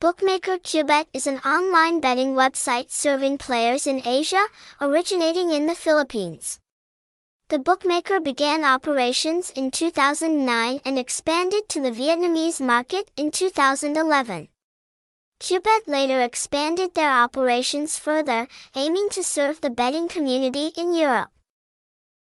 Bookmaker Kubet is an online betting website serving players in Asia, originating in the Philippines. The bookmaker began operations in 2009 and expanded to the Vietnamese market in 2011. Kubet later expanded their operations further, aiming to serve the betting community in Europe.